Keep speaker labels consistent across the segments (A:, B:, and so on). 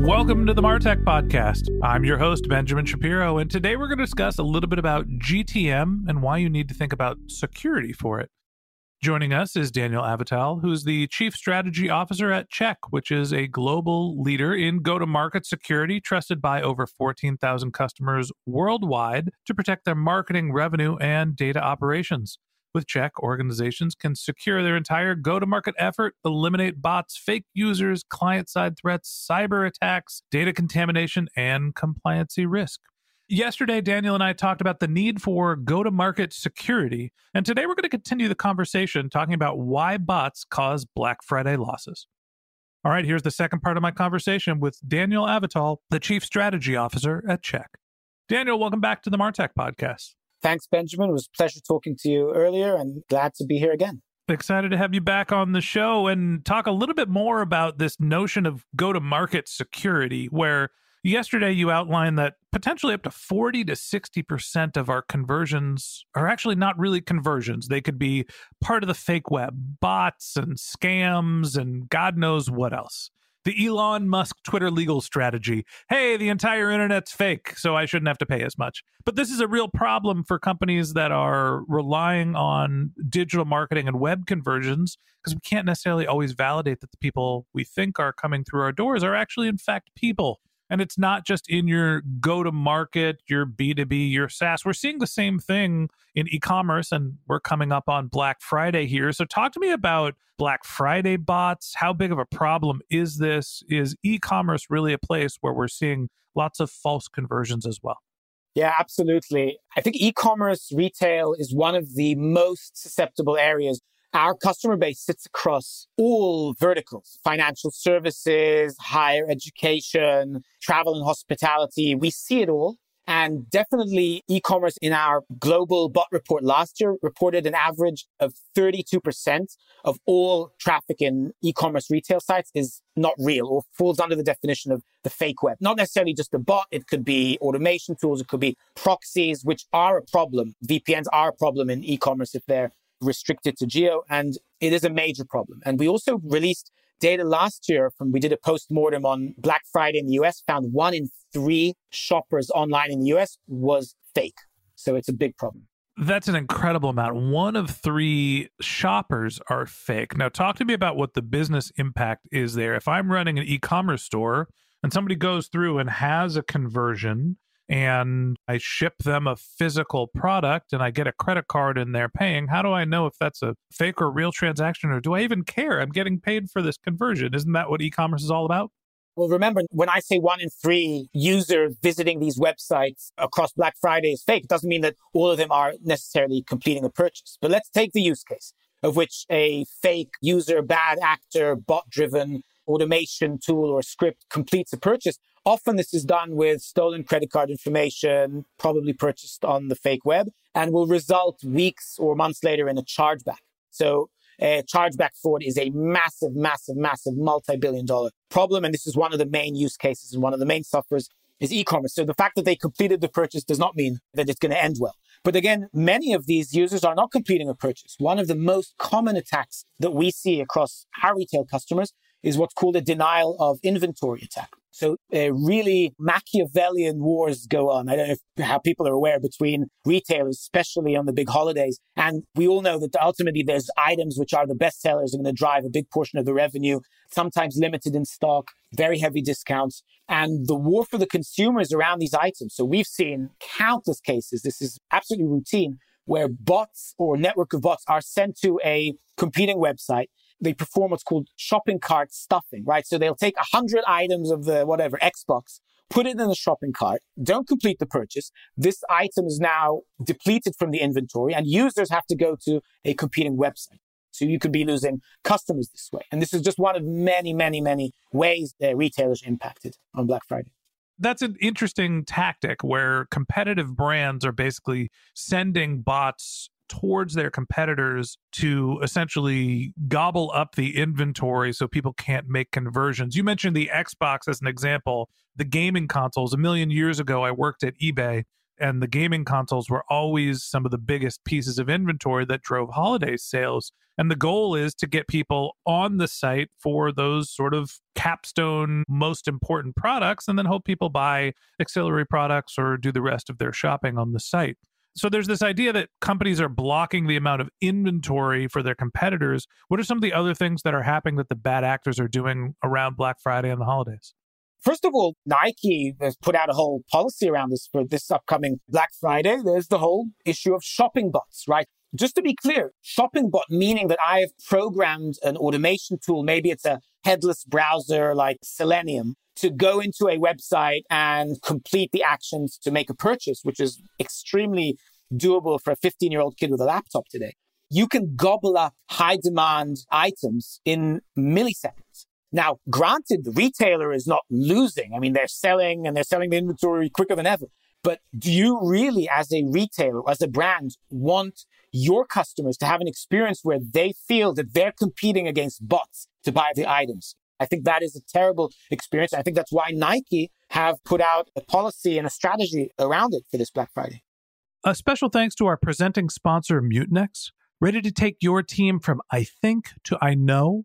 A: Welcome to the Martech Podcast. I'm your host, Benjamin Shapiro, and today we're going to discuss a little bit about GTM and why you need to think about security for it. Joining us is Daniel Avital, who's the Chief Strategy Officer at CHEQ, which is a global leader in go to market security trusted by over 14,000 customers worldwide to protect their marketing, revenue, and data operations. With CHEQ, organizations can secure their entire go to market effort, eliminate bots, fake users, client side threats, cyber attacks, data contamination, and compliancy risk. Yesterday, Daniel and I talked about the need for go to market security. And today we're going to continue the conversation talking about why bots cause Black Friday losses. All right, here's the second part of my conversation with Daniel Avital, the Chief Strategy Officer at CHEQ. Daniel, welcome back to the Martech podcast.
B: Thanks, Benjamin. It was a pleasure talking to you earlier and glad to be here again.
A: Excited to have you back on the show and talk a little bit more about this notion of go to market security, where yesterday you outlined that potentially up to 40 to 60% of our conversions are actually not really conversions. They could be part of the fake web, bots and scams, and God knows what else the Elon Musk Twitter legal strategy. Hey, the entire internet's fake, so I shouldn't have to pay as much. But this is a real problem for companies that are relying on digital marketing and web conversions because we can't necessarily always validate that the people we think are coming through our doors are actually, in fact, people. And it's not just in your go to market, your B2B, your SaaS. We're seeing the same thing in e commerce, and we're coming up on Black Friday here. So, talk to me about Black Friday bots. How big of a problem is this? Is e commerce really a place where we're seeing lots of false conversions as well?
B: Yeah, absolutely. I think e commerce retail is one of the most susceptible areas our customer base sits across all verticals, financial services, higher education, travel and hospitality. We see it all. And definitely e-commerce in our global bot report last year reported an average of 32% of all traffic in e-commerce retail sites is not real or falls under the definition of the fake web. Not necessarily just a bot. It could be automation tools. It could be proxies, which are a problem. VPNs are a problem in e-commerce if they're restricted to geo, and it is a major problem. And we also released data last year from we did a post-mortem on Black Friday in the US, found one in three shoppers online in the US was fake. So it's a big problem.
A: That's an incredible amount. One of three shoppers are fake. Now, talk to me about what the business impact is there. If I'm running an e commerce store and somebody goes through and has a conversion, and I ship them a physical product and I get a credit card and they're paying, how do I know if that's a fake or real transaction or do I even care? I'm getting paid for this conversion. Isn't that what e commerce is all about?
B: Well, remember, when I say one in three users visiting these websites across Black Friday is fake, it doesn't mean that all of them are necessarily completing a purchase. But let's take the use case of which a fake user, bad actor, bot driven automation tool or script completes a purchase. Often this is done with stolen credit card information, probably purchased on the fake web, and will result weeks or months later in a chargeback. So uh, chargeback fraud is a massive, massive, massive multi-billion dollar problem. And this is one of the main use cases and one of the main sufferers is e-commerce. So the fact that they completed the purchase does not mean that it's going to end well. But again, many of these users are not completing a purchase. One of the most common attacks that we see across our retail customers is what's called a denial of inventory attack. So uh, really Machiavellian wars go on. I don't know if, how people are aware between retailers, especially on the big holidays. And we all know that ultimately there's items which are the best sellers are going to drive a big portion of the revenue, sometimes limited in stock, very heavy discounts. And the war for the consumers around these items. So we've seen countless cases. This is absolutely routine where bots or network of bots are sent to a competing website they perform what's called shopping cart stuffing, right? So they'll take a hundred items of the whatever Xbox, put it in the shopping cart, don't complete the purchase. This item is now depleted from the inventory and users have to go to a competing website. So you could be losing customers this way. And this is just one of many, many, many ways that retailers impacted on Black Friday
A: that's an interesting tactic where competitive brands are basically sending bots towards their competitors to essentially gobble up the inventory so people can't make conversions. You mentioned the Xbox as an example. The gaming consoles, a million years ago, I worked at eBay, and the gaming consoles were always some of the biggest pieces of inventory that drove holiday sales. And the goal is to get people on the site for those sort of capstone, most important products, and then hope people buy auxiliary products or do the rest of their shopping on the site. So there's this idea that companies are blocking the amount of inventory for their competitors. What are some of the other things that are happening that the bad actors are doing around Black Friday and the holidays?
B: First of all, Nike has put out a whole policy around this for this upcoming Black Friday. There's the whole issue of shopping bots, right? Just to be clear, shopping bot meaning that I have programmed an automation tool. Maybe it's a headless browser like Selenium to go into a website and complete the actions to make a purchase, which is extremely doable for a 15 year old kid with a laptop today. You can gobble up high demand items in milliseconds. Now, granted, the retailer is not losing. I mean, they're selling and they're selling the inventory quicker than ever. But do you really, as a retailer, as a brand, want your customers to have an experience where they feel that they're competing against bots to buy the items? I think that is a terrible experience. I think that's why Nike have put out a policy and a strategy around it for this Black Friday.
A: A special thanks to our presenting sponsor, Mutinex. Ready to take your team from I think to I know?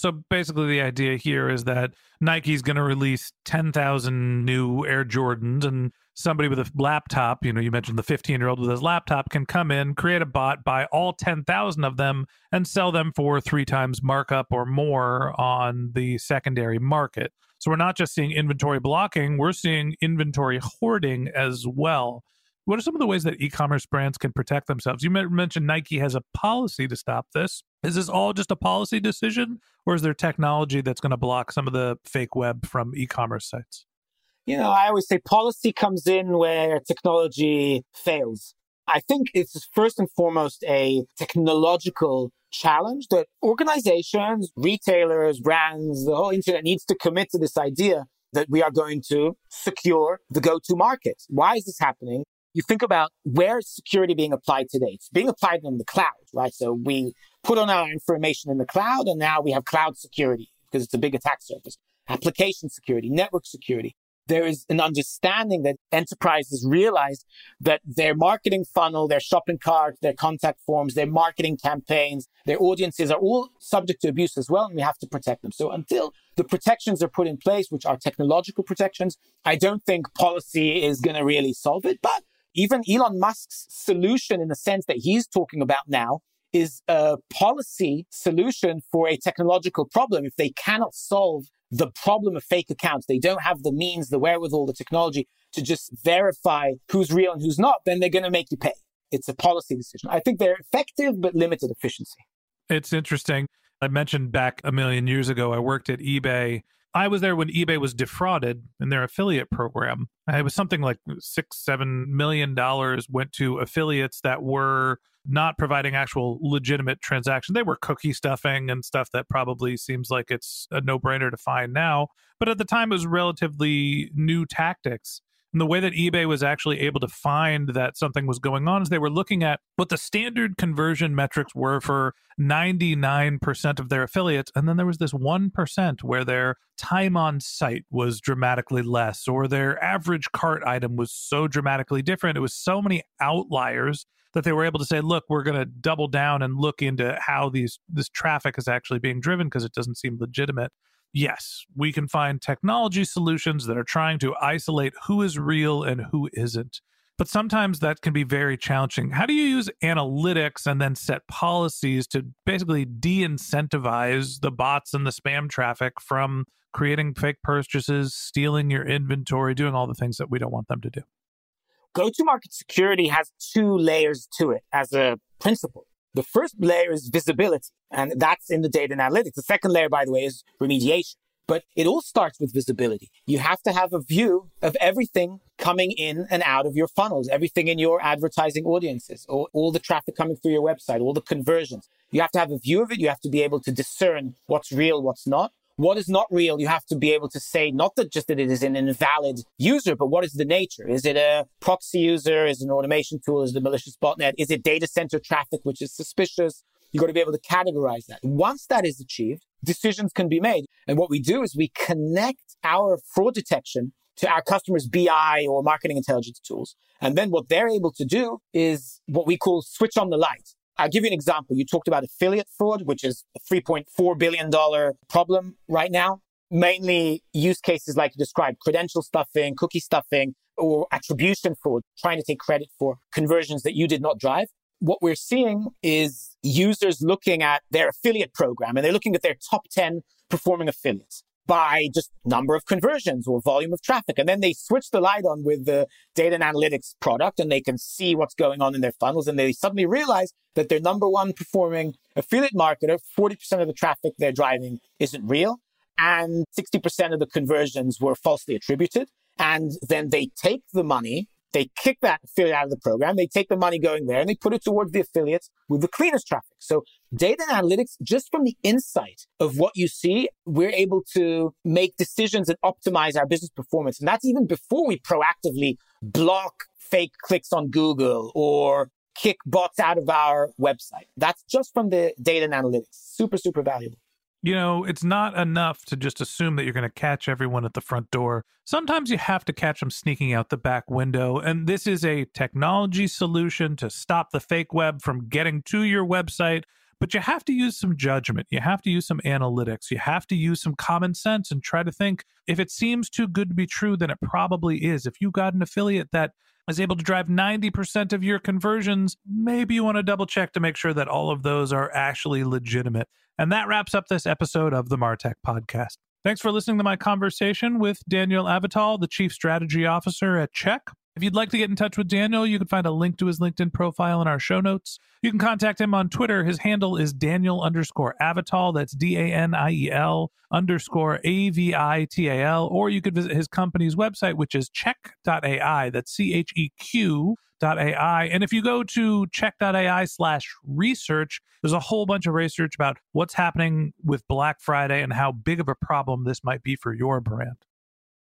A: So basically, the idea here is that Nike's going to release 10,000 new Air Jordans, and somebody with a laptop, you know, you mentioned the 15 year old with his laptop, can come in, create a bot, buy all 10,000 of them, and sell them for three times markup or more on the secondary market. So we're not just seeing inventory blocking, we're seeing inventory hoarding as well. What are some of the ways that e-commerce brands can protect themselves? You mentioned Nike has a policy to stop this. Is this all just a policy decision, or is there technology that's going to block some of the fake web from e-commerce sites?
B: You know, I always say policy comes in where technology fails. I think it's first and foremost a technological challenge that organizations, retailers, brands, the whole internet needs to commit to this idea that we are going to secure the go-to market. Why is this happening? You think about where is security being applied today? It's being applied in the cloud, right? So we put on our information in the cloud and now we have cloud security because it's a big attack surface. Application security, network security there is an understanding that enterprises realize that their marketing funnel, their shopping cart, their contact forms, their marketing campaigns, their audiences are all subject to abuse as well, and we have to protect them. So until the protections are put in place, which are technological protections, I don't think policy is going to really solve it. But even Elon Musk's solution, in the sense that he's talking about now, is a policy solution for a technological problem. If they cannot solve the problem of fake accounts. They don't have the means, the wherewithal, the technology to just verify who's real and who's not, then they're going to make you pay. It's a policy decision. I think they're effective, but limited efficiency.
A: It's interesting. I mentioned back a million years ago, I worked at eBay. I was there when eBay was defrauded in their affiliate program. It was something like six, seven million dollars went to affiliates that were not providing actual legitimate transaction. They were cookie stuffing and stuff that probably seems like it's a no brainer to find now. But at the time, it was relatively new tactics. And the way that eBay was actually able to find that something was going on is they were looking at what the standard conversion metrics were for 99% of their affiliates. And then there was this 1% where their time on site was dramatically less, or their average cart item was so dramatically different. It was so many outliers that they were able to say, look, we're going to double down and look into how these this traffic is actually being driven because it doesn't seem legitimate. Yes, we can find technology solutions that are trying to isolate who is real and who isn't. But sometimes that can be very challenging. How do you use analytics and then set policies to basically de incentivize the bots and the spam traffic from creating fake purchases, stealing your inventory, doing all the things that we don't want them to do?
B: Go to market security has two layers to it as a principle. The first layer is visibility, and that's in the data and analytics. The second layer, by the way, is remediation. But it all starts with visibility. You have to have a view of everything coming in and out of your funnels, everything in your advertising audiences, all, all the traffic coming through your website, all the conversions. You have to have a view of it. You have to be able to discern what's real, what's not what is not real, you have to be able to say not that just that it is an invalid user, but what is the nature? Is it a proxy user? Is it an automation tool? Is it a malicious botnet? Is it data center traffic, which is suspicious? You've got to be able to categorize that. Once that is achieved, decisions can be made. And what we do is we connect our fraud detection to our customers' BI or marketing intelligence tools. And then what they're able to do is what we call switch on the light. I'll give you an example. You talked about affiliate fraud, which is a $3.4 billion problem right now. Mainly use cases like you described, credential stuffing, cookie stuffing, or attribution fraud, trying to take credit for conversions that you did not drive. What we're seeing is users looking at their affiliate program and they're looking at their top 10 performing affiliates by just number of conversions or volume of traffic. And then they switch the light on with the data and analytics product and they can see what's going on in their funnels. And they suddenly realize that their number one performing affiliate marketer, 40% of the traffic they're driving isn't real. And 60% of the conversions were falsely attributed. And then they take the money they kick that affiliate out of the program. They take the money going there and they put it towards the affiliates with the cleanest traffic. So data analytics, just from the insight of what you see, we're able to make decisions and optimize our business performance. And that's even before we proactively block fake clicks on Google or kick bots out of our website. That's just from the data and analytics. Super, super valuable.
A: You know, it's not enough to just assume that you're going to catch everyone at the front door. Sometimes you have to catch them sneaking out the back window. And this is a technology solution to stop the fake web from getting to your website. But you have to use some judgment. You have to use some analytics. You have to use some common sense and try to think if it seems too good to be true, then it probably is. If you got an affiliate that is able to drive 90% of your conversions, maybe you want to double check to make sure that all of those are actually legitimate. And that wraps up this episode of the Martech Podcast. Thanks for listening to my conversation with Daniel Avital, the Chief Strategy Officer at CHEQ. If you'd like to get in touch with Daniel, you can find a link to his LinkedIn profile in our show notes. You can contact him on Twitter. His handle is Daniel underscore Avital. That's D A N I E L underscore A V I T A L. Or you could visit his company's website, which is cheq.ai. That's C H E Q cheq.ai. And if you go to cheq.ai slash research, there's a whole bunch of research about what's happening with Black Friday and how big of a problem this might be for your brand.